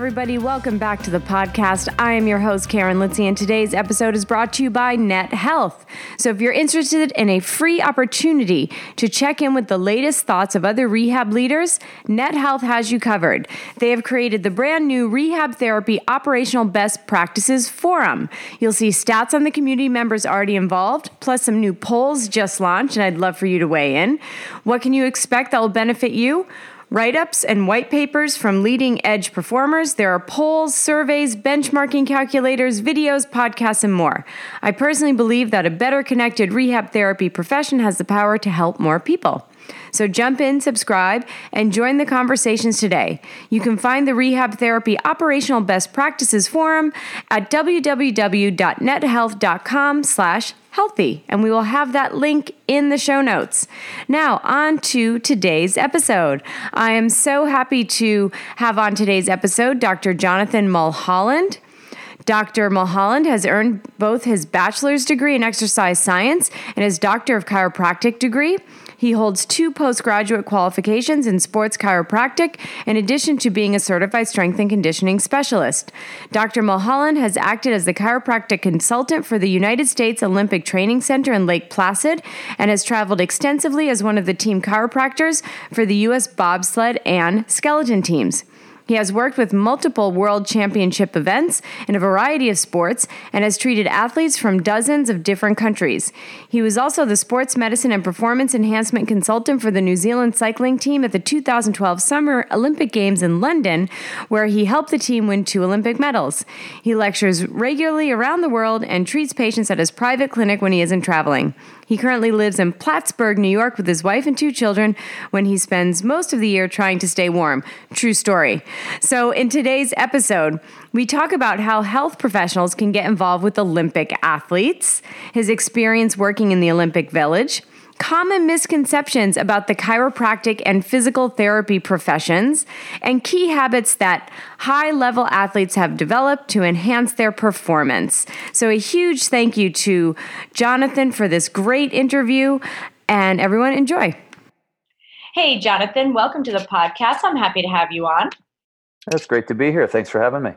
Everybody, welcome back to the podcast. I am your host, Karen Litzy, and today's episode is brought to you by Net Health. So, if you're interested in a free opportunity to check in with the latest thoughts of other rehab leaders, Net Health has you covered. They have created the brand new Rehab Therapy Operational Best Practices Forum. You'll see stats on the community members already involved, plus some new polls just launched, and I'd love for you to weigh in. What can you expect that will benefit you? Write ups, and white papers from leading edge performers. There are polls, surveys, benchmarking calculators, videos, podcasts, and more. I personally believe that a better connected rehab therapy profession has the power to help more people. So jump in, subscribe, and join the conversations today. You can find the Rehab Therapy Operational Best Practices Forum at www.nethealth.com slash healthy, and we will have that link in the show notes. Now, on to today's episode. I am so happy to have on today's episode Dr. Jonathan Mulholland. Dr. Mulholland has earned both his bachelor's degree in exercise science and his doctor of chiropractic degree. He holds two postgraduate qualifications in sports chiropractic, in addition to being a certified strength and conditioning specialist. Dr. Mulholland has acted as the chiropractic consultant for the United States Olympic Training Center in Lake Placid and has traveled extensively as one of the team chiropractors for the U.S. bobsled and skeleton teams. He has worked with multiple world championship events in a variety of sports and has treated athletes from dozens of different countries. He was also the sports medicine and performance enhancement consultant for the New Zealand cycling team at the 2012 Summer Olympic Games in London, where he helped the team win two Olympic medals. He lectures regularly around the world and treats patients at his private clinic when he isn't traveling. He currently lives in Plattsburgh, New York, with his wife and two children when he spends most of the year trying to stay warm. True story. So, in today's episode, we talk about how health professionals can get involved with Olympic athletes, his experience working in the Olympic Village common misconceptions about the chiropractic and physical therapy professions, and key habits that high level athletes have developed to enhance their performance. So, a huge thank you to Jonathan for this great interview, and everyone enjoy. Hey, Jonathan, welcome to the podcast. I'm happy to have you on. It's great to be here. Thanks for having me.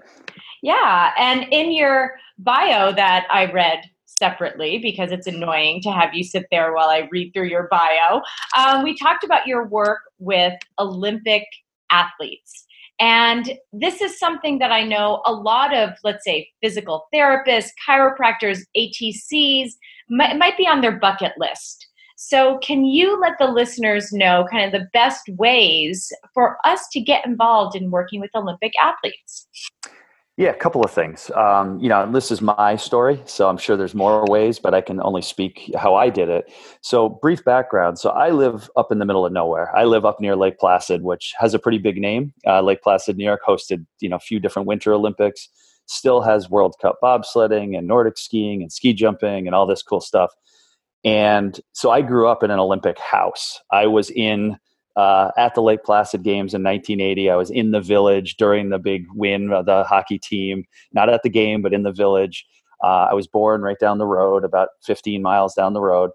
Yeah, and in your bio that I read separately because it's annoying to have you sit there while I read through your bio. Um, we talked about your work with Olympic athletes. And this is something that I know a lot of, let's say, physical therapists, chiropractors, ATCs might, might be on their bucket list. So, can you let the listeners know kind of the best ways for us to get involved in working with Olympic athletes? Yeah, a couple of things. Um, you know, this is my story, so I'm sure there's more ways, but I can only speak how I did it. So, brief background. So, I live up in the middle of nowhere. I live up near Lake Placid, which has a pretty big name. Uh, Lake Placid, New York, hosted you know a few different Winter Olympics. Still has World Cup bobsledding and Nordic skiing and ski jumping and all this cool stuff. And so, I grew up in an Olympic house. I was in uh, at the Lake Placid Games in 1980. I was in the village during the big win of the hockey team, not at the game, but in the village. Uh, I was born right down the road, about 15 miles down the road.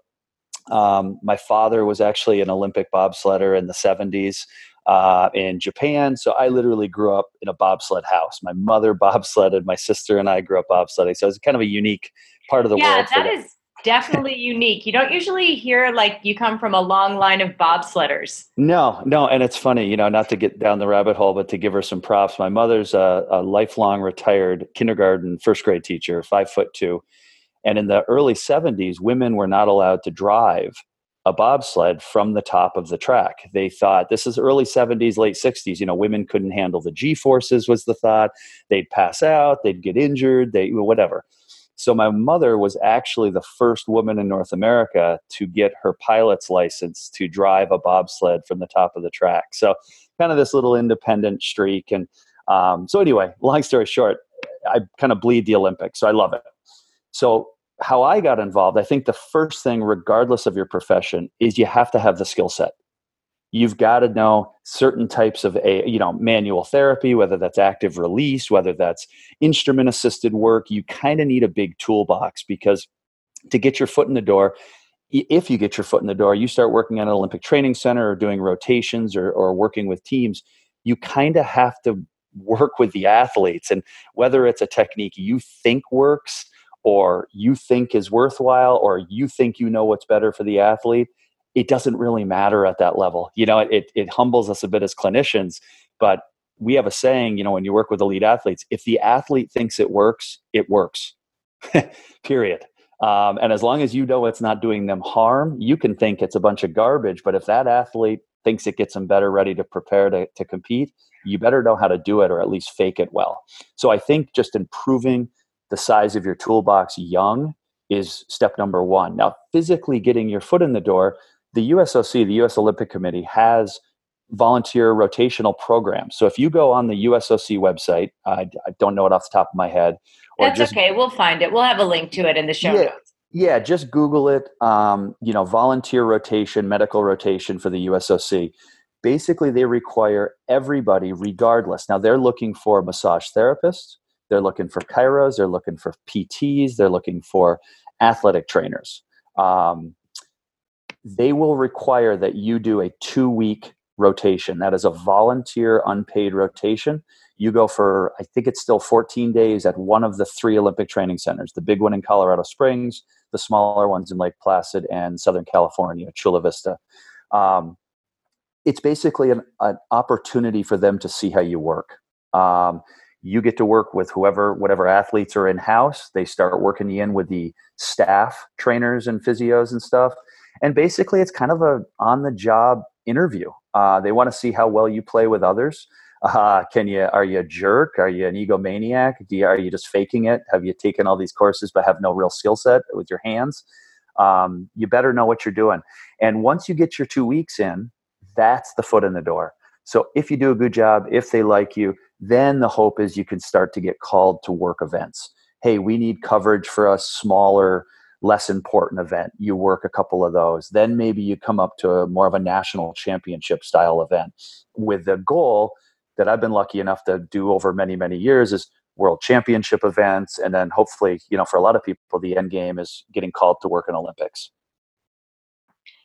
Um, my father was actually an Olympic bobsledder in the 70s uh, in Japan. So I literally grew up in a bobsled house. My mother bobsledded, my sister and I grew up bobsledding. So it's kind of a unique part of the yeah, world. Yeah, that is definitely unique. You don't usually hear like you come from a long line of bobsledders. No, no, and it's funny, you know, not to get down the rabbit hole, but to give her some props. My mother's a, a lifelong retired kindergarten first grade teacher, five foot two, and in the early '70s, women were not allowed to drive a bobsled from the top of the track. They thought this is early 70s, late 60s. You know, women couldn't handle the G forces, was the thought. They'd pass out, they'd get injured, they whatever. So my mother was actually the first woman in North America to get her pilot's license to drive a bobsled from the top of the track. So kind of this little independent streak. And um, so anyway, long story short, I kind of bleed the Olympics, so I love it. So how I got involved, I think the first thing, regardless of your profession, is you have to have the skill set. You've got to know certain types of a you know manual therapy, whether that's active release, whether that's instrument assisted work. You kind of need a big toolbox because to get your foot in the door, if you get your foot in the door, you start working at an Olympic training center or doing rotations or, or working with teams, you kind of have to work with the athletes. And whether it's a technique you think works or you think is worthwhile or you think you know what's better for the athlete, it doesn't really matter at that level. You know, it, it humbles us a bit as clinicians, but we have a saying, you know, when you work with elite athletes, if the athlete thinks it works, it works. Period. Um, and as long as you know it's not doing them harm, you can think it's a bunch of garbage. But if that athlete thinks it gets them better ready to prepare to, to compete, you better know how to do it or at least fake it well. So I think just improving the size of your toolbox young is step number one. Now, physically getting your foot in the door, the USOC, the US Olympic Committee, has volunteer rotational programs. So if you go on the USOC website, I, I don't know it off the top of my head. That's just, okay. We'll find it. We'll have a link to it in the show yeah, notes. Yeah, just Google it. Um, you know, volunteer rotation, medical rotation for the USOC. Basically, they require everybody, regardless. Now, they're looking for massage therapists, they're looking for chiros, they're looking for PTs, they're looking for athletic trainers. Um, they will require that you do a two week rotation. That is a volunteer unpaid rotation. You go for, I think it's still 14 days at one of the three Olympic training centers the big one in Colorado Springs, the smaller ones in Lake Placid and Southern California, Chula Vista. Um, it's basically an, an, opportunity for them to see how you work. Um, you get to work with whoever, whatever athletes are in house. They start working you in with the staff trainers and physios and stuff. And basically, it's kind of a on the job interview. Uh, they want to see how well you play with others. Uh, can you? Are you a jerk? Are you an egomaniac? You, are you just faking it? Have you taken all these courses but have no real skill set with your hands? Um, you better know what you're doing. And once you get your two weeks in, that's the foot in the door. So if you do a good job, if they like you, then the hope is you can start to get called to work events. Hey, we need coverage for a smaller less important event. You work a couple of those. Then maybe you come up to a, more of a national championship style event with the goal that I've been lucky enough to do over many, many years is world championship events. And then hopefully, you know, for a lot of people, the end game is getting called to work in Olympics.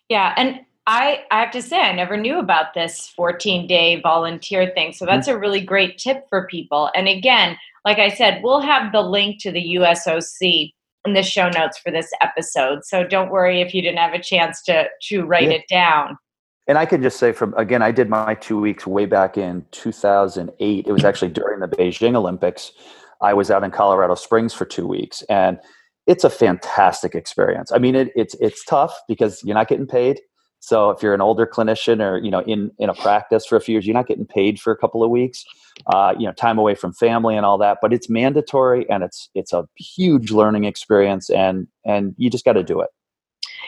Yeah. And I, I have to say, I never knew about this 14 day volunteer thing. So that's mm-hmm. a really great tip for people. And again, like I said, we'll have the link to the USOC in the show notes for this episode. So don't worry if you didn't have a chance to to write yeah. it down. And I can just say from again, I did my two weeks way back in 2008. It was actually during the Beijing Olympics. I was out in Colorado Springs for two weeks, and it's a fantastic experience. I mean, it, it's it's tough because you're not getting paid. So if you're an older clinician or you know in in a practice for a few years, you're not getting paid for a couple of weeks. Uh, you know, time away from family and all that. But it's mandatory, and it's it's a huge learning experience, and and you just got to do it.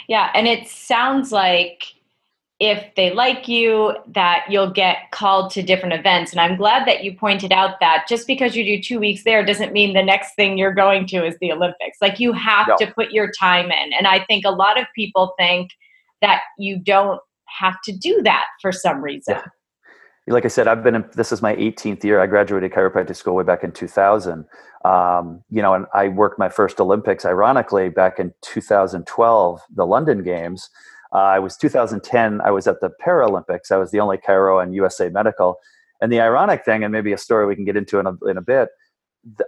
Yeah, and it sounds like if they like you that you'll get called to different events and i'm glad that you pointed out that just because you do two weeks there doesn't mean the next thing you're going to is the olympics like you have no. to put your time in and i think a lot of people think that you don't have to do that for some reason. Yeah. Like I said, I've been in, this is my 18th year. I graduated chiropractic school way back in 2000. Um, you know, and I worked my first Olympics, ironically, back in 2012, the London Games. Uh, I was 2010. I was at the Paralympics. I was the only chiro in USA Medical. And the ironic thing, and maybe a story we can get into in a, in a bit,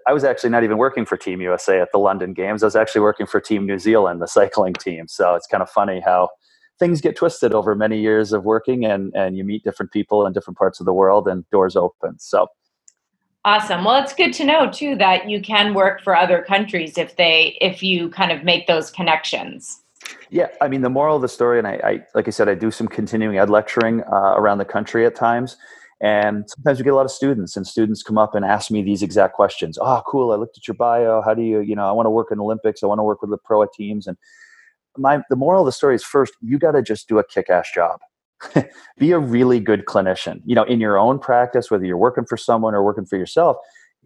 I was actually not even working for Team USA at the London Games. I was actually working for Team New Zealand, the cycling team. So it's kind of funny how things get twisted over many years of working and and you meet different people in different parts of the world and doors open. So awesome. Well it's good to know too that you can work for other countries if they if you kind of make those connections. Yeah i mean the moral of the story and i, I like i said i do some continuing ed lecturing uh, around the country at times. And sometimes we get a lot of students and students come up and ask me these exact questions. Oh cool i looked at your bio. How do you you know i want to work in olympics. I want to work with the pro teams. And my the moral of the story is first you got to just do a kick-ass job be a really good clinician you know in your own practice whether you're working for someone or working for yourself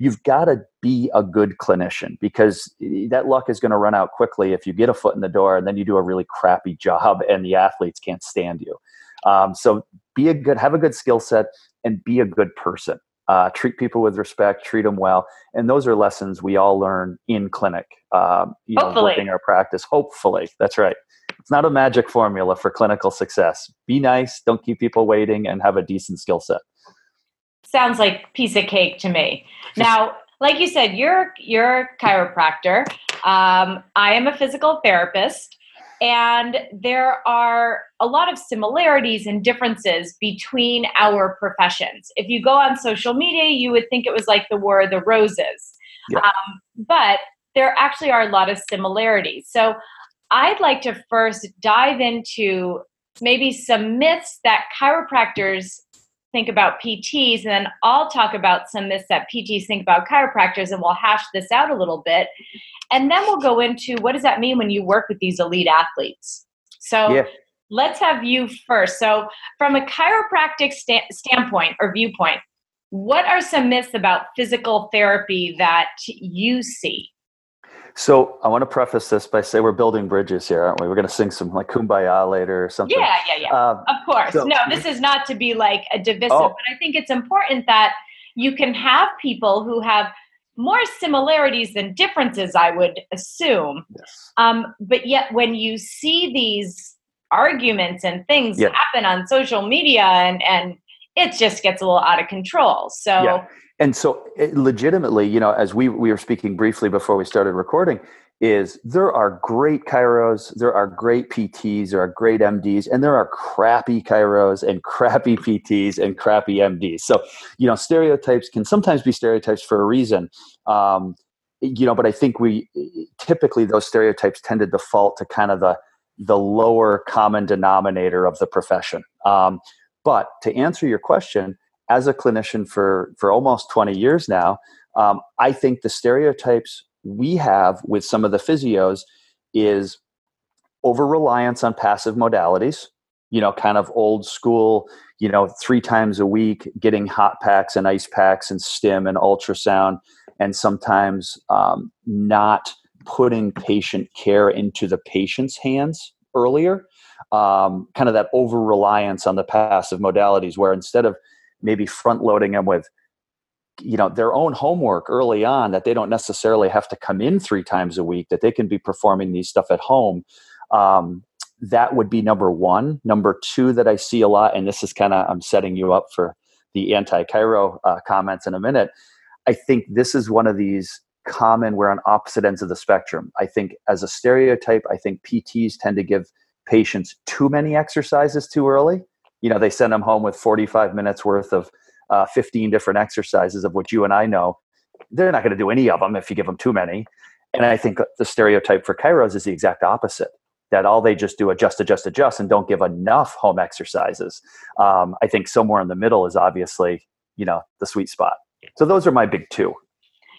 you've got to be a good clinician because that luck is going to run out quickly if you get a foot in the door and then you do a really crappy job and the athletes can't stand you. Um, so be a good, have a good skill set and be a good person. Uh, treat people with respect, treat them well, and those are lessons we all learn in clinic. Um, you hopefully. know, working our practice. Hopefully, that's right. It's not a magic formula for clinical success. Be nice, don't keep people waiting, and have a decent skill set. Sounds like piece of cake to me. Now, like you said, you're you're a chiropractor. Um, I am a physical therapist. And there are a lot of similarities and differences between our professions. If you go on social media, you would think it was like the War of the Roses. Yeah. Um, but there actually are a lot of similarities. So I'd like to first dive into maybe some myths that chiropractors think about PTs, and then I'll talk about some myths that PTs think about chiropractors, and we'll hash this out a little bit. And then we'll go into what does that mean when you work with these elite athletes? So yeah. let's have you first. So, from a chiropractic sta- standpoint or viewpoint, what are some myths about physical therapy that you see? So I want to preface this by saying we're building bridges here, aren't we? We're going to sing some like "Kumbaya" later or something. Yeah, yeah, yeah. Um, of course. So, no, this is not to be like a divisive, oh. but I think it's important that you can have people who have more similarities than differences. I would assume. Yes. Um, but yet, when you see these arguments and things yeah. happen on social media, and and it just gets a little out of control. So. Yeah and so eh, legitimately you know as we we were speaking briefly before we started recording is there are great chiros there are great pts there are great mds and there are crappy chiros and crappy pts and crappy mds so you know stereotypes can sometimes be stereotypes for a reason. Um, you know but i think we typically those stereotypes tend to default to kind of the the lower common denominator of the profession. Um, but to answer your question as a clinician for for almost 20 years now um, i think the stereotypes we have with some of the physios is over reliance on passive modalities you know kind of old school you know three times a week getting hot packs and ice packs and stim and ultrasound and sometimes um, not putting patient care into the patient's hands earlier um, kind of that over reliance on the passive modalities where instead of maybe front loading them with you know their own homework early on that they don't necessarily have to come in three times a week that they can be performing these stuff at home. Um, that would be number one. Number two that i see a lot and this is kind of i'm setting you up for the anti-chiro uh, comments in a minute. I think this is one of these common we're on opposite ends of the spectrum. I think as a stereotype i think pts tend to give patients too many exercises too early you know they send them home with 45 minutes worth of uh, 15 different exercises of which you and i know. They're not going to do any of them if you give them too many. And i think the stereotype for chiros is the exact opposite that all they just do adjust adjust adjust and don't give enough home exercises. Um, i think somewhere in the middle is obviously you know the sweet spot. So those are my big two.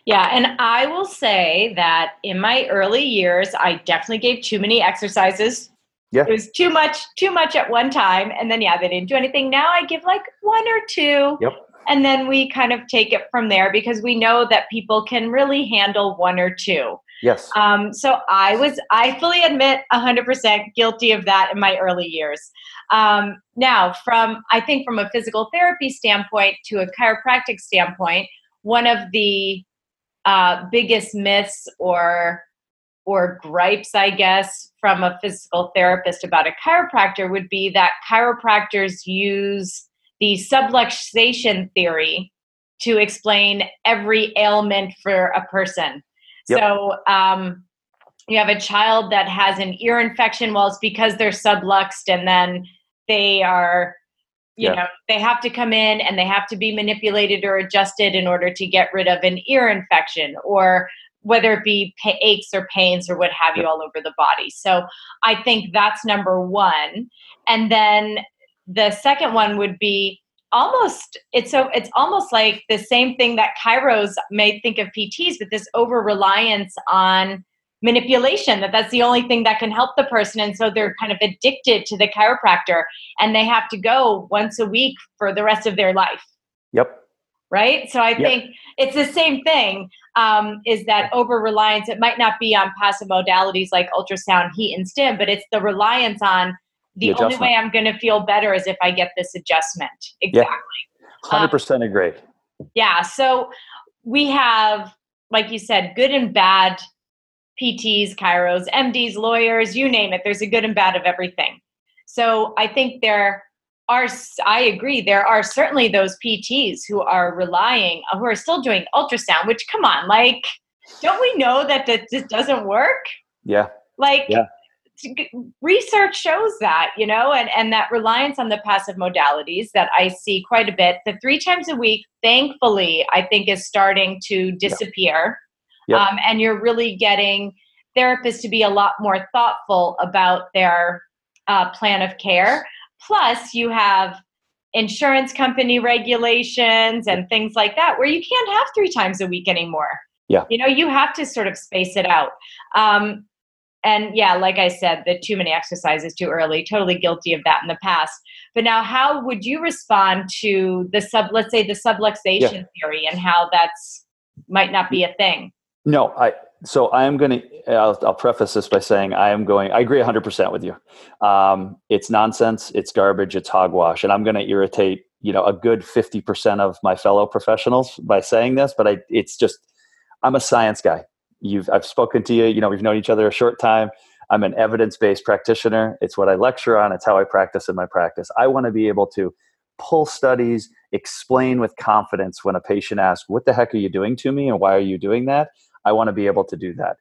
Yeah, and I will say that in my early years, I definitely gave too many exercises yeah. It was too much, too much at one time. And then, yeah, they didn't do anything. Now I give like one or two. Yep. And then we kind of take it from there because we know that people can really handle one or two. Yes. Um, so I was, I fully admit 100% guilty of that in my early years. Um, now, from, I think from a physical therapy standpoint to a chiropractic standpoint, one of the uh, biggest myths or or gripes, I guess, from a physical therapist about a chiropractor would be that chiropractors use the subluxation theory to explain every ailment for a person. Yep. So, um, you have a child that has an ear infection, well, it's because they're subluxed, and then they are, you know, they have to come in and they have to be manipulated or adjusted in order to get rid of an ear infection. Or whether it be aches or pains or what have you all over the body. So I think that's number one. And then the second one would be almost it's so it's almost like the same thing that chiros may think of pts but this over reliance on manipulation that that's the only thing that can help the person and so they're kind of addicted to the chiropractor and they have to go once a week for the rest of their life yep right? So I yep. think it's the same thing. Um, is that over reliance? It might not be on passive modalities like ultrasound, heat, and stim, but it's the reliance on the, the only way I'm going to feel better is if I get this adjustment. Exactly. Hundred percent agree. Yeah. So we have, like you said, good and bad PTs, chiros, MDs, lawyers, you name it. There's a good and bad of everything. So I think there are, I agree, there are certainly those PTs who are relying, uh, who are still doing ultrasound, which come on, like, don't we know that that just doesn't work? Yeah. Like, yeah. research shows that, you know, and, and that reliance on the passive modalities that I see quite a bit. The three times a week, thankfully, I think is starting to disappear. Yep. Um, and you're really getting therapists to be a lot more thoughtful about their uh, plan of care. Plus, you have insurance company regulations and things like that where you can't have three times a week anymore. Yeah. You know, you have to sort of space it out. Um, and yeah, like I said, the too many exercises too early, totally guilty of that in the past. But now, how would you respond to the sub, let's say the subluxation yeah. theory and how that's might not be a thing? No, I so I am going to. I'll, I'll, preface this by saying I am going. I agree 100 percent with you. Um, it's nonsense. It's garbage. It's hogwash, and I'm going to irritate you know a good 50 percent of my fellow professionals by saying this. But I, it's just I'm a science guy. You've I've spoken to you. You know we've known each other a short time. I'm an evidence based practitioner. It's what I lecture on. It's how I practice in my practice. I want to be able to pull studies, explain with confidence when a patient asks, "What the heck are you doing to me, and why are you doing that?" I want to be able to do that.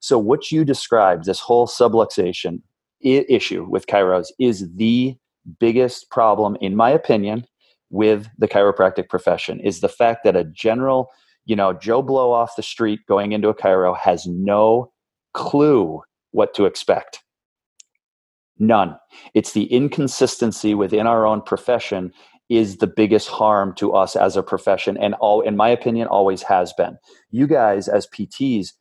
So, what you described, this whole subluxation I- issue with chiros, is the biggest problem, in my opinion, with the chiropractic profession is the fact that a general, you know, Joe Blow off the street going into a chiro has no clue what to expect. None. It's the inconsistency within our own profession is the biggest harm to us as a profession and all in my opinion always has been. You guys as pts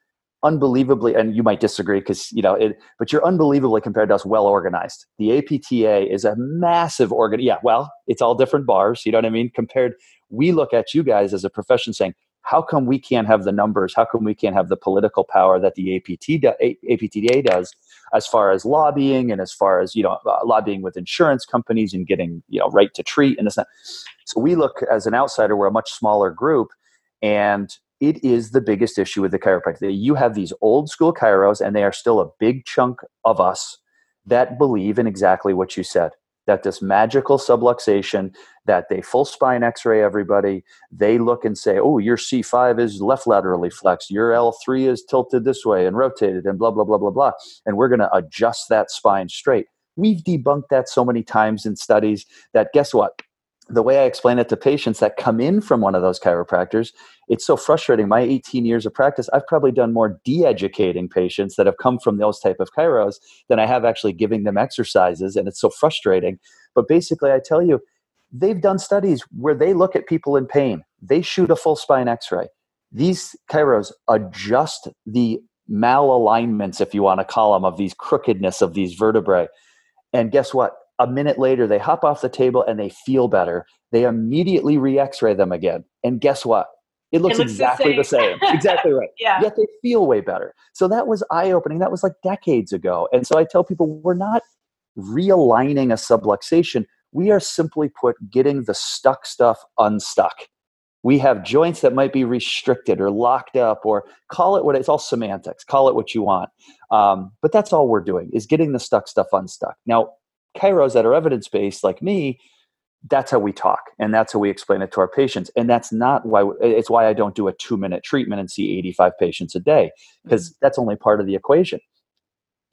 unbelievably and you might disagree because you know it but you're unbelievably compared to us well organized. The apta is a massive organ yeah well it's all different bars you know what i mean? Compared we look at you guys as a profession saying how come we can't have the numbers? How come we can't have the political power that the apt apta does as far as lobbying and as far as you know uh, lobbying with insurance companies and getting you know right to treat and this and so we look as an outsider we're a much smaller group and it is the biggest issue with the chiropractic you have these old school chiros and they are still a big chunk of us that believe in exactly what you said that this magical subluxation that they full spine x-ray everybody they look and say oh your c5 is left laterally flexed your l3 is tilted this way and rotated and blah blah blah blah blah. And we're going to adjust that spine straight. We've debunked that so many times in studies that guess what the way I explain it to patients that come in from one of those chiropractors, it's so frustrating. My 18 years of practice, I've probably done more de-educating patients that have come from those type of chiros than I have actually giving them exercises, and it's so frustrating. But basically, I tell you, they've done studies where they look at people in pain. They shoot a full spine X-ray. These chiros adjust the malalignments, if you want to call them, of these crookedness of these vertebrae. And guess what? A minute later they hop off the table and they feel better. They immediately re-x-ray them again. And guess what? It looks, it looks exactly the same, the same. exactly right. Yeah. yet they feel way better. So that was eye-opening. That was like decades ago. And so i tell people we're not realigning a subluxation. We are simply put getting the stuck stuff unstuck. We have joints that might be restricted or locked up or call it what it's all semantics. Call it what you want. Um, but that's all we're doing is getting the stuck stuff unstuck. Now chiros that are evidence based like me that's how we talk and that's how we explain it to our patients and that's not why it's why i don't do a two minute treatment and see 85 patients a day because mm-hmm. that's only part of the equation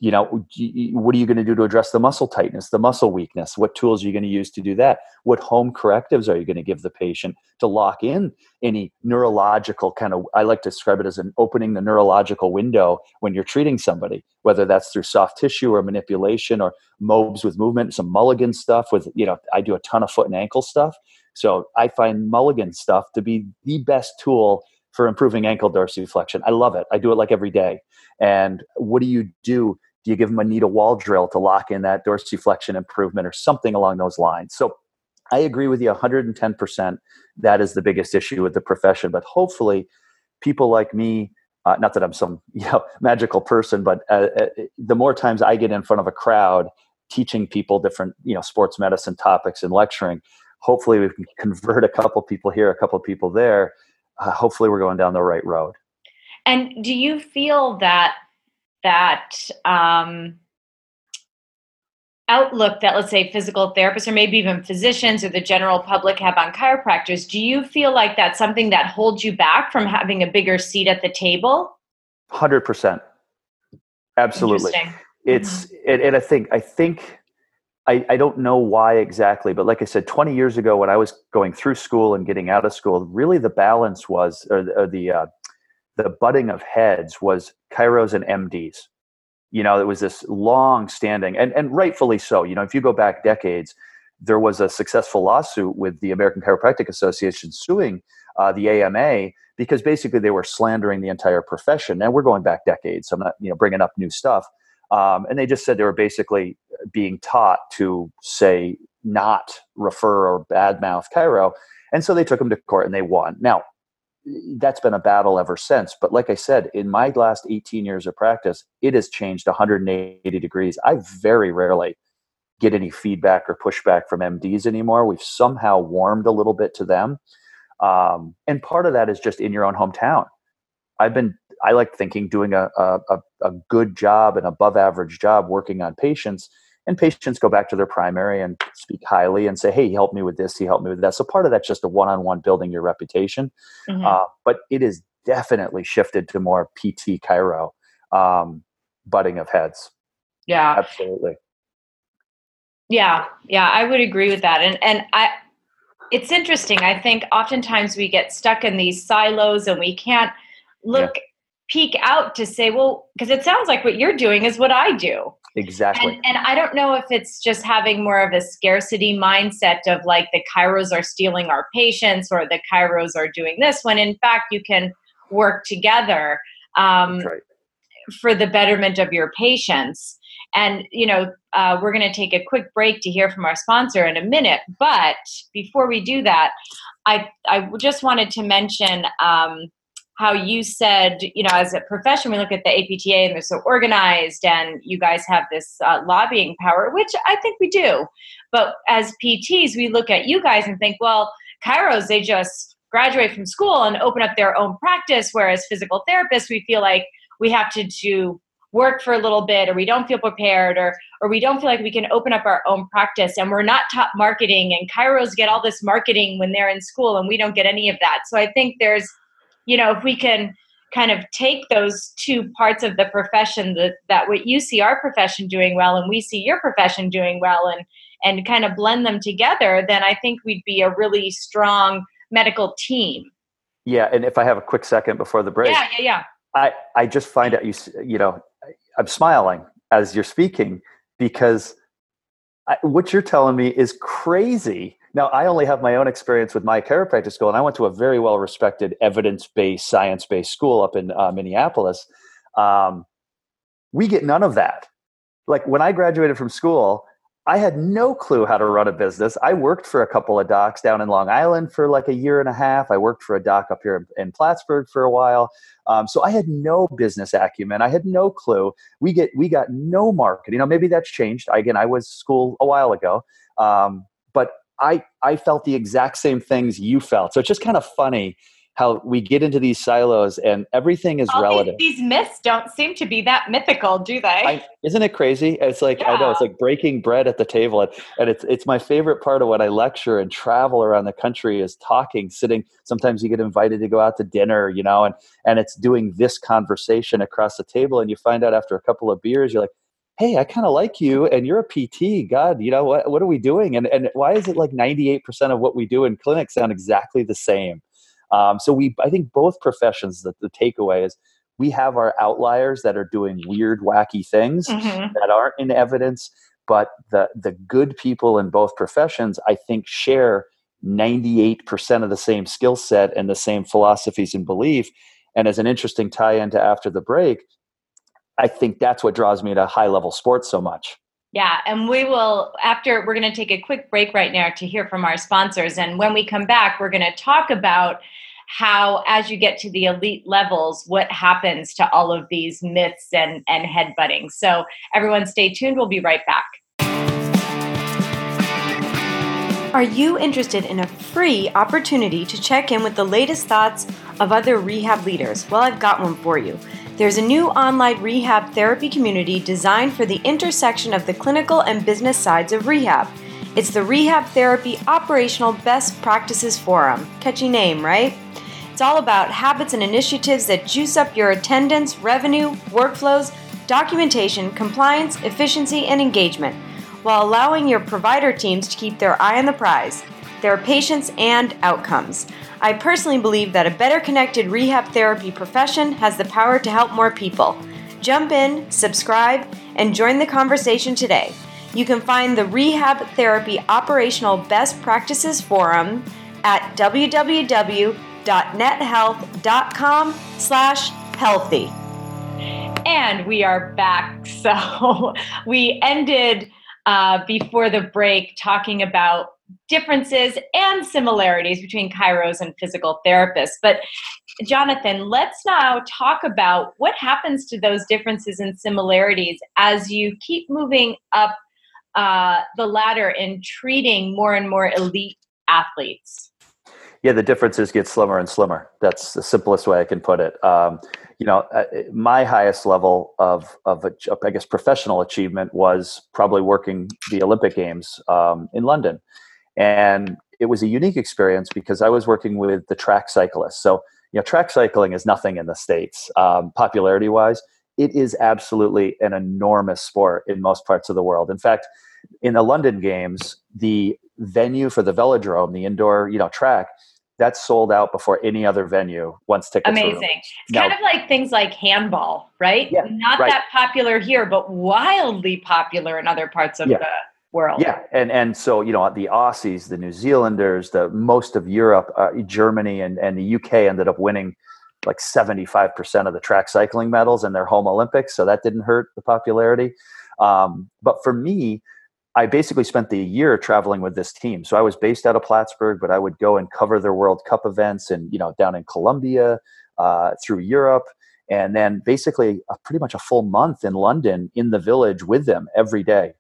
you know what are you going to do to address the muscle tightness the muscle weakness? What tools are you going to use to do that? What home correctives are you going to give the patient to lock in any neurological kind of i like to describe it as an opening the neurological window when you're treating somebody whether that's through soft tissue or manipulation or mobs with movement some mulligan stuff with you know i do a ton of foot and ankle stuff. So i find mulligan stuff to be the best tool for improving ankle dorsiflexion. I love it. I do it like every day. And what do you do do you give them a knee-to-wall drill to lock in that dorsiflexion improvement or something along those lines? So I agree with you 110%. That is the biggest issue with the profession. But hopefully, people like me, uh, not that I'm some you know, magical person, but uh, uh, the more times I get in front of a crowd teaching people different you know sports medicine topics and lecturing, hopefully we can convert a couple people here, a couple people there. Uh, hopefully, we're going down the right road. And do you feel that that um, outlook that let's say physical therapists or maybe even physicians or the general public have on chiropractors do you feel like that's something that holds you back from having a bigger seat at the table? 100% absolutely. It's mm-hmm. and, and, i think i think I, I don't know why exactly but like i said 20 years ago when i was going through school and getting out of school really the balance was or, or the uh, the butting of heads was chiros and mds you know, it was this long standing, and, and rightfully so. You know, if you go back decades, there was a successful lawsuit with the American Chiropractic Association suing uh, the AMA because basically they were slandering the entire profession. And we're going back decades, so I'm not, you know, bringing up new stuff. Um, and they just said they were basically being taught to say not refer or badmouth chiro. And so they took them to court and they won. Now, that's been a battle ever since. But like I said, in my last 18 years of practice, it has changed 180 degrees. I very rarely get any feedback or pushback from MDs anymore. We've somehow warmed a little bit to them. Um, and part of that is just in your own hometown. I've been, I like thinking, doing a, a, a good job, an above average job working on patients and patients go back to their primary and speak highly and say, "Hey, he helped me with this. He helped me with that." So part of that's just a one-on-one building your reputation, mm-hmm. uh, but it is definitely shifted to more PT chiro um, butting of heads. Yeah, absolutely. Yeah, yeah, I would agree with that, and and I. It's interesting. I think oftentimes we get stuck in these silos and we can't look yeah. peek out to say, well, because it sounds like what you're doing is what I do. Exactly. And, and, I don't know if it's just having more of a scarcity mindset of like the chiros are stealing our patients or the chiros are doing this, when in fact you can work together um, right. for the betterment of your patients. And, you know, uh, we're going to take a quick break to hear from our sponsor in a minute. But before we do that, I, I just wanted to mention um, how you said, you know, as a profession, we look at the APTA and they're so organized, and you guys have this uh, lobbying power, which I think we do. But as PTs, we look at you guys and think, well, chiros, they just graduate from school and open up their own practice, whereas physical therapists, we feel like we have to do work for a little bit or we don't feel prepared or or we don't feel like we can open up our own practice and we're not taught marketing and chiros get all this marketing when they're in school and we don't get any of that so i think there's you know, if we can kind of take those two parts of the profession that, that what you see our profession doing well and we see your profession doing well and and kind of blend them together, then I think we'd be a really strong medical team. Yeah, and if I have a quick second before the break. Yeah, yeah, yeah. I, I just find out you you know I'm smiling as you're speaking because I, what you're telling me is crazy now, I only have my own experience with my chiropractic school, and I went to a very well respected, evidence based, science based school up in uh, Minneapolis. Um, we get none of that. Like when I graduated from school, I had no clue how to run a business. I worked for a couple of docs down in Long Island for like a year and a half. I worked for a doc up here in, Plattsburgh for a while. Um, so I had no business acumen. I had no clue. We get we got no marketing. You know, maybe that's changed. Again, I was school a while ago, um, I I felt the exact same things you felt. So it's just kind of funny how we get into these silos and everything is All relative. These, these, myths don't seem to be that mythical, do they? I, isn't it crazy? It's like yeah. I know it's like breaking bread at the table, and, and it's it's my favorite part of what I lecture and travel around the country is talking, sitting. Sometimes you get invited to go out to dinner, you know, and and it's doing this conversation across the table, and you find out after a couple of beers, you're like, hey, I kind of like you and you're a PT. God, you know, what, what are we doing? And, and why is it like 98% of what we do in clinics sound exactly the same? Um, so we, I think both professions, that the takeaway is we have our outliers that are doing weird, wacky things mm-hmm. that aren't in evidence, but the, the good people in both professions, I think, share 98% of the same skill set and the same philosophies and belief. And as an interesting tie into after the break, I think that's what draws me to high level sports so much. Yeah, and we will, after, we're going to take a quick break right now to hear from our sponsors. And when we come back, we're going to talk about how, as you get to the elite levels, what happens to all of these myths and, and headbutting. So, everyone stay tuned. We'll be right back. Are you interested in a free opportunity to check in with the latest thoughts of other rehab leaders? Well, I've got one for you. There's a new online rehab therapy community designed for the intersection of the clinical and business sides of rehab. It's the Rehab Therapy Operational Best Practices Forum. Catchy name, right? It's all about habits and initiatives that juice up your attendance, revenue, workflows, documentation, compliance, efficiency, and engagement, while allowing your provider teams to keep their eye on the prize their patients and outcomes. I personally believe that a better connected rehab therapy profession has the power to help more people. Jump in, subscribe, and join the conversation today. You can find the Rehab Therapy Operational Best Practices Forum at www.nethealth.com slash healthy. And we are back. So we ended uh, before the break talking about differences and similarities between chiros and physical therapists. But Jonathan, let's now talk about what happens to those differences and similarities as you keep moving up uh, the ladder in treating more and more elite athletes. Yeah, the differences get slimmer and slimmer. That's the simplest way I can put it. Um, you know, uh, my highest level of, of, I guess, professional achievement was probably working the Olympic Games um, in London. And it was a unique experience because I was working with the track cyclists. So, you know, track cycling is nothing in the States, um, popularity wise. It is absolutely an enormous sport in most parts of the world. In fact, in the London Games, the venue for the velodrome, the indoor, you know, track, that's sold out before any other venue once tickets. Amazing. It's now, kind of like things like handball, right? Yeah, Not right. that popular here, but wildly popular in other parts of yeah. the world. Yeah, and and so you know the Aussies, the New Zealanders, the most of Europe, uh, Germany, and and the UK ended up winning like seventy five percent of the track cycling medals in their home Olympics. So that didn't hurt the popularity. Um, but for me, I basically spent the year traveling with this team. So I was based out of Plattsburgh, but I would go and cover their World Cup events and you know down in Colombia, uh, through Europe, and then basically a, pretty much a full month in London in the village with them every day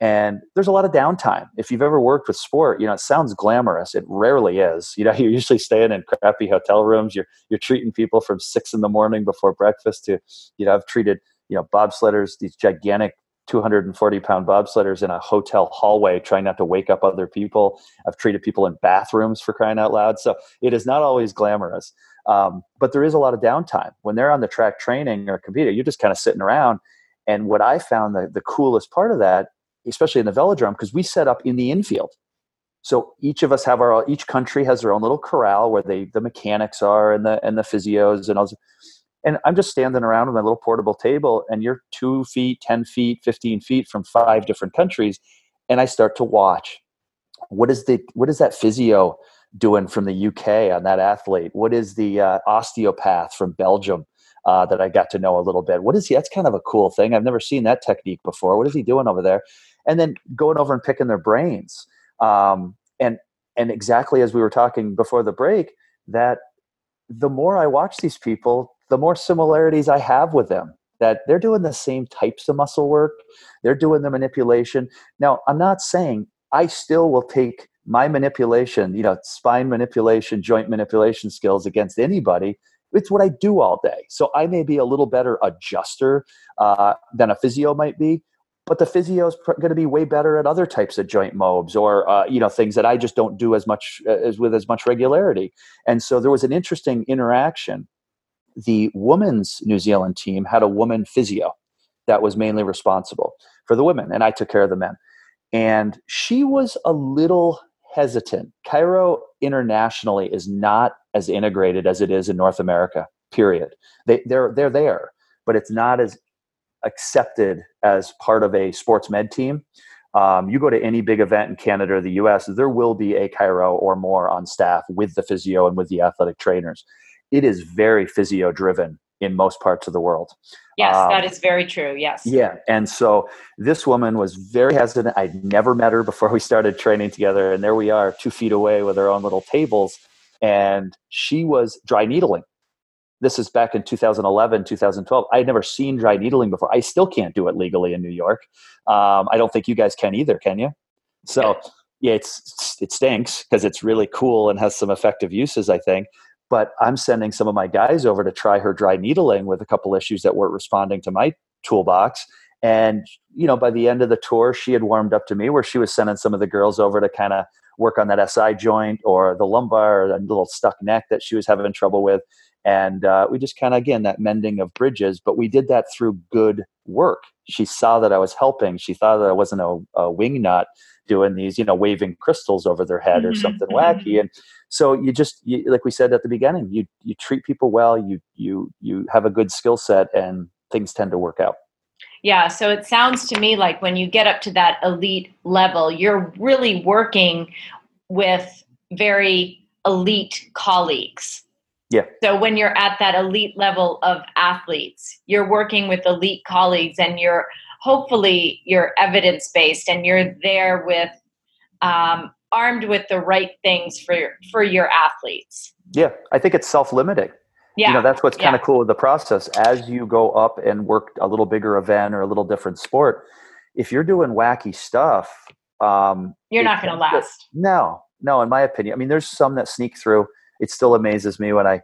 and there's a lot of downtime. If you've ever worked with sport you know it sounds glamorous. It rarely is. You know you're usually staying in crappy hotel rooms. You're you're treating people from six in the morning before breakfast to you know i've treated you know bobsledders these gigantic 240 pound bobsledders in a hotel hallway trying not to wake up other people. I've treated people in bathrooms for crying out loud. So it is not always glamorous. Um, but there is a lot of downtime. When they're on the track training or competing you're just kind of sitting around. And what i found the, the coolest part of that especially in the velodrome, because we set up in the infield. So each of us have our each country has their own little corral where they the mechanics are and the and the physios and all. And I'm just standing around with my little portable table, and you're two feet, ten feet, fifteen feet from five different countries, and I start to watch. What is the what is that physio doing from the UK on that athlete? What is the uh, osteopath from Belgium? Uh, that I got to know a little bit. What is he? That's kind of a cool thing. I've never seen that technique before. What is he doing over there? and then going over and picking their brains. Um, and and exactly as we were talking before the break, that the more I watch these people, the more similarities I have with them. That they're doing the same types of muscle work, they're doing the manipulation. Now, I'm not saying I still will take my manipulation, you know, spine manipulation, joint manipulation skills against anybody. It's what I do all day. So I may be a little better adjuster uh, than a physio might be, but the physio is pr- going to be way better at other types of joint mobs or uh, you know things that I just don't do as much uh, as with as much regularity. And so there was an interesting interaction. The women's New Zealand team had a woman physio that was mainly responsible for the women, and I took care of the men. And she was a little hesitant. Chiro internationally is not as integrated as it is in North America. Period. They, they're they're there, but it's not as accepted as part of a sports med team. Um, you go to any big event in Canada or the US, there will be a chiro or more on staff with the physio and with the athletic trainers. It is very physio driven in most parts of the world. Yes, um, that is very true. Yes. Yeah. And so this woman was very hesitant. I'd never met her before we started training together. And there we are, two feet away with our own little tables. And she was dry needling. This is back in 2011, 2012. I had never seen dry needling before. I still can't do it legally in New York. Um, I don't think you guys can either, can you? So, yeah, it's it stinks because it's really cool and has some effective uses, I think but I'm sending some of my guys over to try her dry needling with a couple issues that weren't responding to my toolbox. And, you know, by the end of the tour, she had warmed up to me where she was sending some of the girls over to kind of work on that SI joint or the lumbar or the little stuck neck that she was having trouble with. And uh, we just kind of, again, that mending of bridges, but we did that through good work. She saw that I was helping. She thought that I wasn't a, a wing nut doing these, you know, waving crystals over their head or mm-hmm. something wacky. And so you just, you, like we said at the beginning, you you treat people well, you you you have a good skill set, and things tend to work out. Yeah, so it sounds to me like when you get up to that elite level, you're really working with very elite colleagues. Yeah. So when you're at that elite level of athletes, you're working with elite colleagues and you're hopefully you're evidence based and you're there with um, armed with the right things for your, for your athletes. Yeah, I think it's self limiting. Yeah. You know, that's what's kind of cool with the process. As you go up and work a little bigger event or a little different sport, if you're doing wacky stuff, um, you're not going to last. No, no, in my opinion. I mean, there's some that sneak through. It still amazes me when I,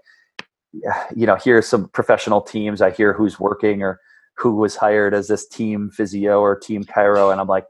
you know, hear some professional teams. I hear who's working or who was hired as this team physio or team chiro, and I'm like,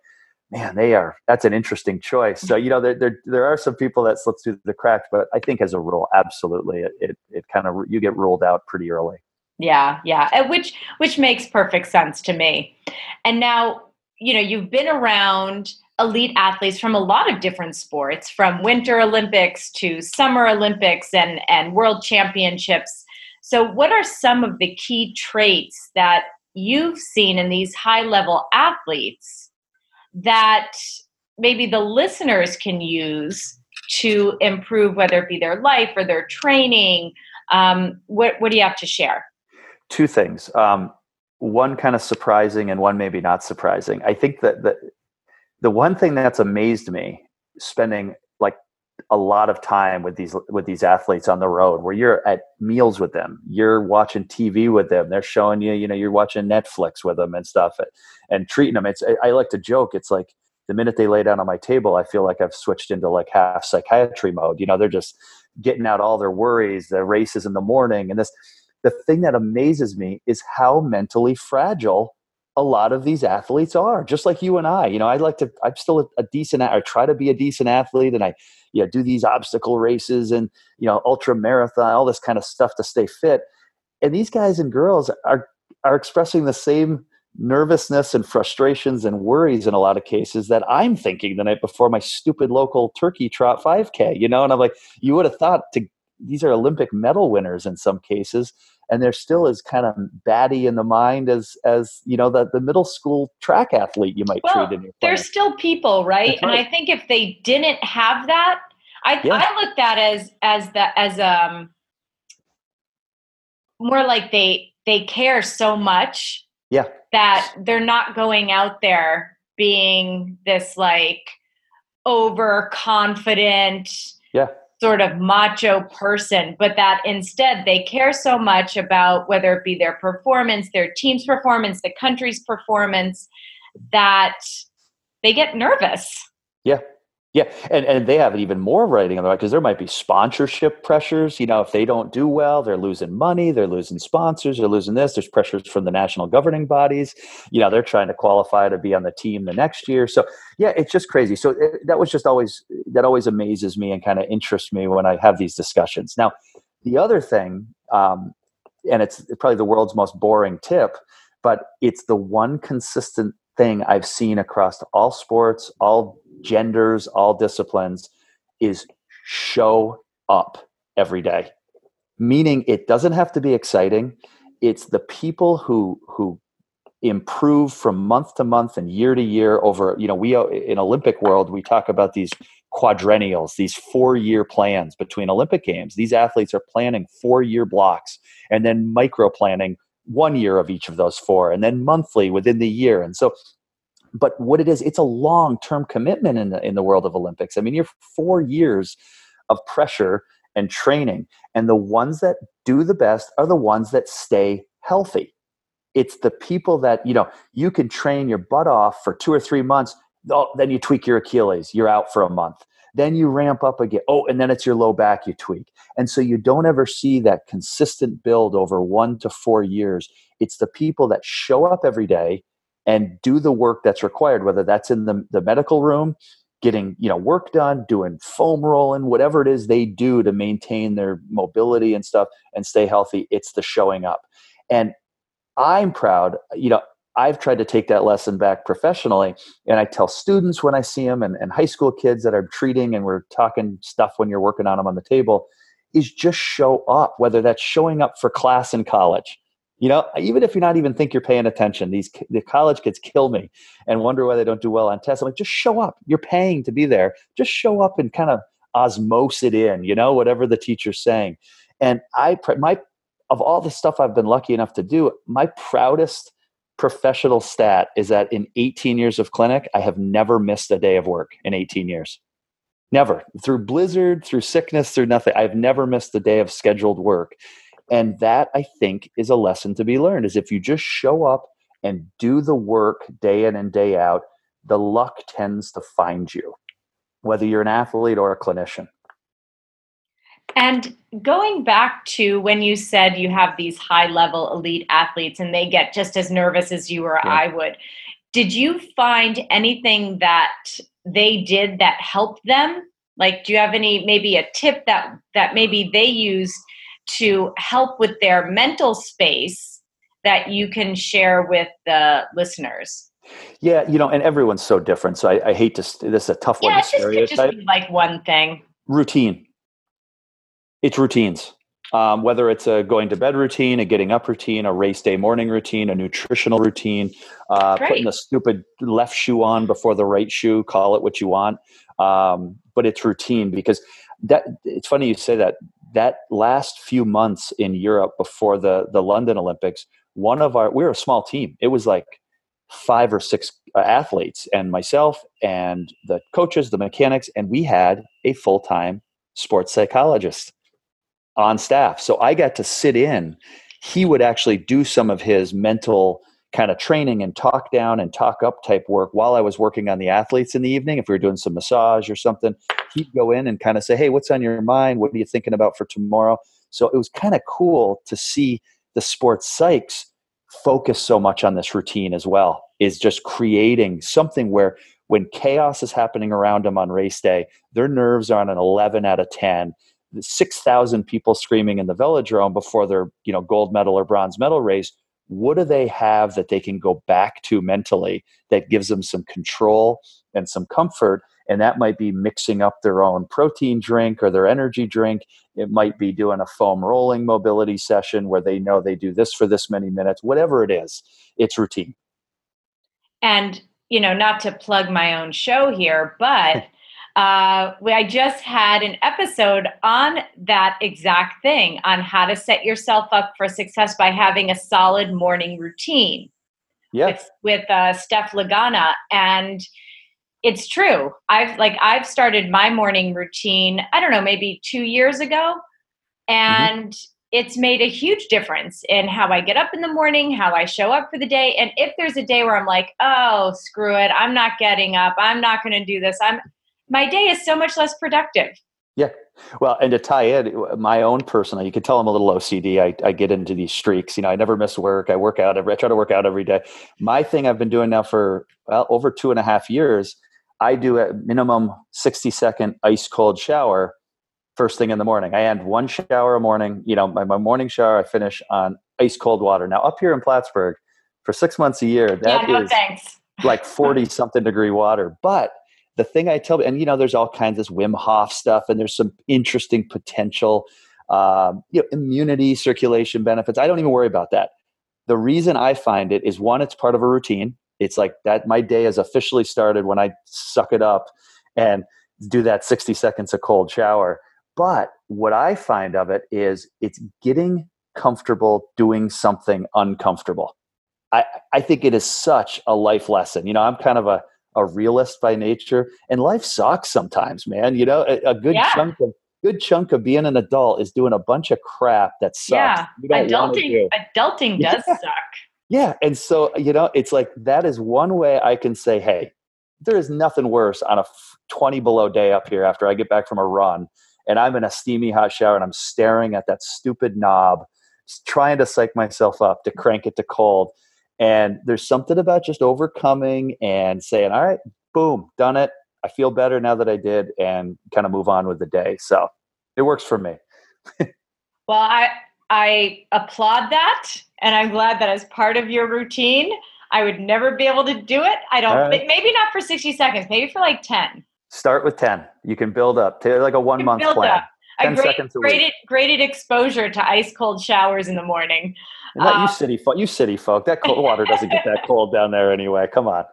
man, they are. That's an interesting choice. So you know, there there, there are some people that slip through the cracks, but I think as a rule, absolutely, it it, it kind of you get ruled out pretty early. Yeah, yeah, which which makes perfect sense to me. And now you know you've been around elite athletes from a lot of different sports from winter olympics to summer olympics and and world championships. So what are some of the key traits that you've seen in these high level athletes that maybe the listeners can use to improve whether it be their life or their training? Um, what, what do you have to share? Two things. Um, one kind of surprising and one maybe not surprising. I think that the, the one thing that's amazed me spending like a lot of time with these with these athletes on the road where you're at meals with them you're watching tv with them they're showing you you know you're watching netflix with them and stuff and, and treating them it's i like to joke it's like the minute they lay down on my table i feel like i've switched into like half psychiatry mode you know they're just getting out all their worries the races in the morning and this the thing that amazes me is how mentally fragile a lot of these athletes are just like you and i you know i like to i'm still a, a decent i try to be a decent athlete and i you know, do these obstacle races and you know ultra marathon all this kind of stuff to stay fit. And these guys and girls are are expressing the same nervousness and frustrations and worries in a lot of cases that I'm thinking the night before my stupid local turkey trot 5k you know? And I'm like you would have thought to these are Olympic medal winners in some cases and they're still as kind of batty in the mind as as you know the, the middle school track athlete you might well, treat in your they're still people right? and i think if they didn't have that i yeah. i looked at as as that as um more like they they care so much yeah that they're not going out there being this like overconfident yeah sort of macho person, but that instead they care so much about whether it be their performance, their team's performance, the country's performance, that they get nervous. Yeah. Yeah, and, and they have even more writing on the right because there might be sponsorship pressures. You know, if they don't do well, they're losing money, they're losing sponsors, they're losing this. There's pressures from the national governing bodies. You know, they're trying to qualify to be on the team the next year. So yeah, it's just crazy. So it, that was just always that always amazes me and kind of interests me when I have these discussions. Now, the other thing, um, and it's probably the world's most boring tip, but it's the one consistent thing I've seen across all sports, all genders, all disciplines is show up every day. Meaning it doesn't have to be exciting. It's the people who who improve from month to month and year to year over, you know, we in Olympic world, we talk about these quadrennials, these four year plans between Olympic Games. These athletes are planning four year blocks and then micro planning one year of each of those four and then monthly within the year. And so, but what it is, it's a long term commitment in the, in the world of Olympics. I mean, you're four years of pressure and training. And the ones that do the best are the ones that stay healthy. It's the people that, you know, you can train your butt off for two or three months. Oh, then you tweak your Achilles, you're out for a month. Then you ramp up again. Oh, and then it's your low back you tweak. And so you don't ever see that consistent build over one to four years. It's the people that show up every day and do the work that's required, whether that's in the, the medical room, getting you know work done doing foam rolling whatever it is they do to maintain their mobility and stuff and stay healthy it's the showing up. And i'm proud you know i've tried to take that lesson back professionally and i tell students when i see them and, and high school kids that i'm treating and we're talking stuff when you're working on them on the table is just show up whether that's showing up for class in college you know, even if you're not even think you're paying attention, these the college kids kill me and wonder why they don't do well on tests. I'm like, just show up. You're paying to be there. Just show up and kind of osmose it in. You know, whatever the teacher's saying. And I, my, of all the stuff I've been lucky enough to do, my proudest professional stat is that in 18 years of clinic, I have never missed a day of work in 18 years. Never. Through blizzard, through sickness, through nothing. I've never missed a day of scheduled work and that i think is a lesson to be learned is if you just show up and do the work day in and day out the luck tends to find you whether you're an athlete or a clinician and going back to when you said you have these high level elite athletes and they get just as nervous as you or yeah. I would, did you find anything that they did that helped them? Like, do you have any maybe a tip that that maybe they used to help with their mental space that you can share with the listeners? Yeah, you know, and everyone's so different. So I, I hate to. This is a tough yeah, one to stereotype. Just, just like one thing. Routine. It's routines. Um, whether it's a going to bed routine, a getting up routine, a race day morning routine, a nutritional routine, uh, putting the stupid left shoe on before the right shoe, call it what you want. Um, but it's routine because that it's funny you say that that last few months in Europe before the the London Olympics, one of our we were a small team. It was like five or six uh, athletes and myself and the coaches, the mechanics, and we had a full time sports psychologist on staff. So I got to sit in. He would actually do some of his mental kind of training and talk down and talk up type work while I was working on the athletes in the evening. If we were doing some massage or something, he'd go in and kind of say, Hey, what's on your mind? What are you thinking about for tomorrow? So it was kind of cool to see the sports psychs focus so much on this routine as well, is just creating something where when chaos is happening around them on race day, their nerves are on an 11 out of 10. 6,000 people screaming in the velodrome before their you know gold medal or bronze medal race what do they have that they can go back to mentally that gives them some control and some comfort? And that might be mixing up their own protein drink or their energy drink. It might be doing a foam rolling mobility session where they know they do this for this many minutes whatever it is it's routine. And you know not to plug my own show here but uh, I just had an episode on that exact thing on how to set yourself up for success by having a solid morning routine. Yes. With, with uh, Steph Lagana. And it's true. I've like I've started my morning routine, I don't know, maybe two years ago. Mm-hmm. And mm-hmm. it's made a huge difference in how I get up in the morning, how I show up for the day. And if there's a day where I'm like, oh, screw it, I'm not getting up, I'm not gonna do this, I'm my day is so much less productive. Yeah. Well, and to tie in my own personal, you could tell I'm a little OCD. I, I get into these streaks. You know, I never miss work. I work out every, I try to work out every day. My thing I've been doing now for well, over two and a half years, I do a minimum 60 second ice cold shower first thing in the morning. I end one shower a morning. You know, my, my morning shower, I finish on ice cold water. Now up here in Plattsburgh for six months a year, that yeah, no, is like 40 something degree water. But the thing I tell, and you know, there's all kinds of Wim Hof stuff, and there's some interesting potential, um, you know, immunity, circulation benefits. I don't even worry about that. The reason I find it is one, it's part of a routine. It's like that. My day has officially started when I suck it up, and do that 60 seconds of cold shower. But what I find of it is it's getting comfortable doing something uncomfortable. I, I think it is such a life lesson. You know, I'm kind of a, a realist by nature, and life sucks sometimes, man. You know, a, a good yeah. chunk of good chunk of being an adult is doing a bunch of crap that sucks. Yeah, adulting do. adulting does yeah. suck. Yeah, and so you know, it's like that is one way I can say, hey, there is nothing worse on a 20 below day up here after I get back from a run and I'm in a steamy hot shower and I'm staring at that stupid knob, trying to psych myself up to crank it to cold. And there's something about just overcoming and saying, all right, boom, done it. I feel better now that I did and kind of move on with the day. So it works for me. well, I I applaud that and I'm glad that as part of your routine. I would never be able to do it. I don't right. maybe not for 60 seconds, maybe for like 10. Start with 10. You can build up to like a one month plan. Up. 10 great, seconds a graded, graded exposure to ice cold showers in the morning. Not um, you city folk. You city folk. That cold water doesn't get that cold down there anyway. Come on.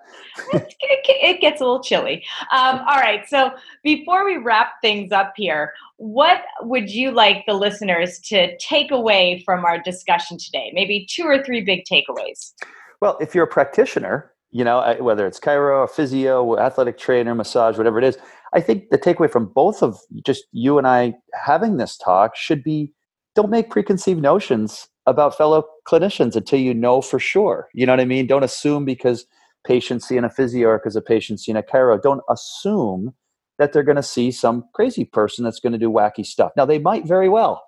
it, it, gets a little chilly. Um, all right. So before we wrap things up here, what would you like the listeners to take away from our discussion today? Maybe two or three big takeaways. Well, if you're a practitioner, you know, whether it's chiro, physio, athletic trainer, massage, whatever it is, I think the takeaway from both of just you and I having this talk should be don't make preconceived notions about fellow clinicians until you know for sure. You know what I mean? Don't assume because patients see in a physio or because a patient see in a chiro, don't assume that they're going to see some crazy person that's going to do wacky stuff. Now, they might very well,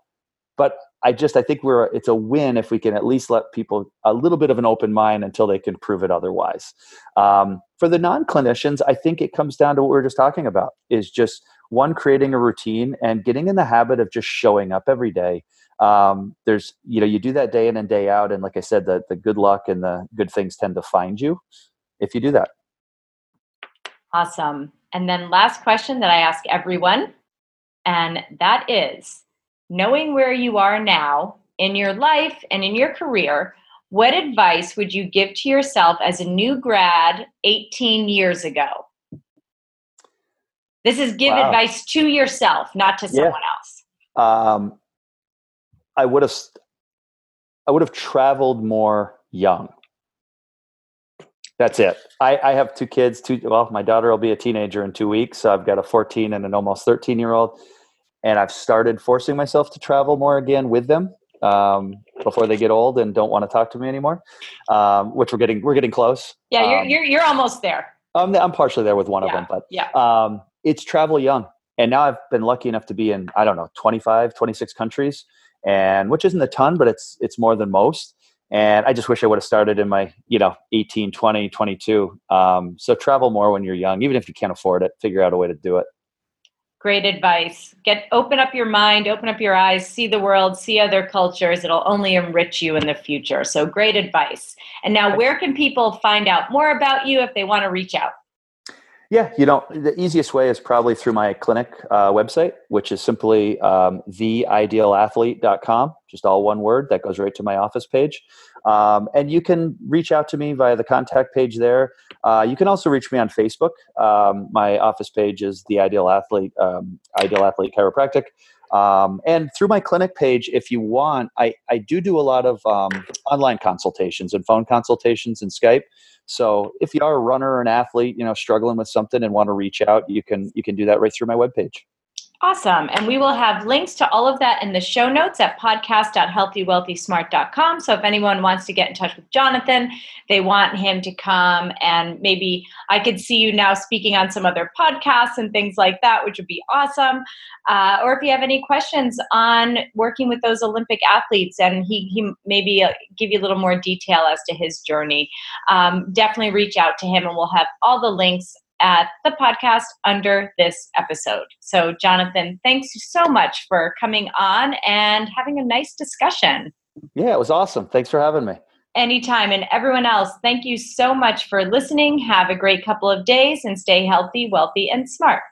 but I just I think we're it's a win if we can at least let people a little bit of an open mind until they can prove it otherwise. Um, for the non clinicians, I think it comes down to what we are just talking about is just one creating a routine and getting in the habit of just showing up every day. Um, there's you know you do that day in and day out, and like I said, the the good luck and the good things tend to find you if you do that. Awesome. And then last question that I ask everyone, and that is knowing where you are now in your life and in your career, what advice would you give to yourself as a new grad 18 years ago? This is give wow. advice to yourself, not to someone yeah. else. Um, I would have, I would have traveled more young. That's it. I, I have two kids. Two. Well, my daughter will be a teenager in two weeks. So I've got a 14 and an almost 13 year old and I've started forcing myself to travel more again with them um, before they get old and don't want to talk to me anymore. Um, which we're getting we're getting close. Yeah, you're um, you're, you're almost there. I'm I'm partially there with one yeah, of them, but yeah, um, it's travel young, and now I've been lucky enough to be in I don't know 25, 26 countries, and which isn't a ton, but it's it's more than most. And I just wish I would have started in my, you know, 18, 20, 22. Um, so travel more when you're young, even if you can't afford it, figure out a way to do it. Great advice. Get open up your mind, open up your eyes, see the world, see other cultures. It'll only enrich you in the future. So great advice. And now where can people find out more about you if they want to reach out? Yeah, you know, the easiest way is probably through my clinic uh, website, which is simply um, theidealathlete.com, just all one word. That goes right to my office page. Um, and you can reach out to me via the contact page there. Uh, you can also reach me on Facebook. Um, my office page is the Ideal Athlete, um, Ideal Athlete Chiropractic. Um, and through my clinic page, if you want, I, I do do a lot of um, online consultations and phone consultations and Skype. So if you are a runner or an athlete, you know, struggling with something and want to reach out, you can you can do that right through my webpage. Awesome. And we will have links to all of that in the show notes at podcast.healthywealthysmart.com. So if anyone wants to get in touch with Jonathan, they want him to come and maybe I could see you now speaking on some other podcasts and things like that, which would be awesome. Uh, or if you have any questions on working with those Olympic athletes and he, he maybe uh, give you a little more detail as to his journey, um, definitely reach out to him and we'll have all the links at the podcast under this episode. So, Jonathan, thanks so much for coming on and having a nice discussion. Yeah, it was awesome. Thanks for having me. Anytime. And everyone else, thank you so much for listening. Have a great couple of days and stay healthy, wealthy, and smart.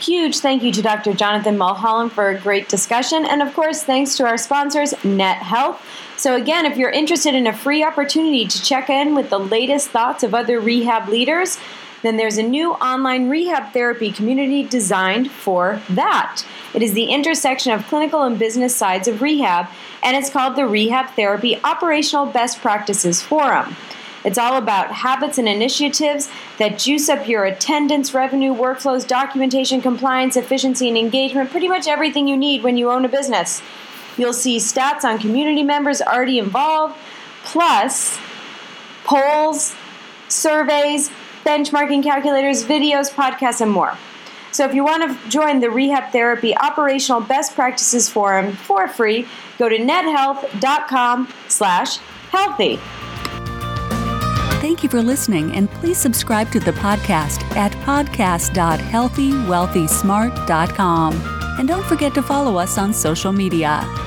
Huge thank you to Dr. Jonathan Mulholland for a great discussion. And of course, thanks to our sponsors, Net Health. So, again, if you're interested in a free opportunity to check in with the latest thoughts of other rehab leaders, then there's a new online rehab therapy community designed for that. It is the intersection of clinical and business sides of rehab, and it's called the Rehab Therapy Operational Best Practices Forum. It's all about habits and initiatives that juice up your attendance, revenue, workflows, documentation, compliance, efficiency, and engagement pretty much everything you need when you own a business. You'll see stats on community members already involved, plus polls, surveys, benchmarking calculators, videos, podcasts, and more. So if you want to join the Rehab Therapy Operational Best Practices Forum for free, go to nethealth.com slash healthy. Thank you for listening, and please subscribe to the podcast at podcast.healthywealthysmart.com. And don't forget to follow us on social media.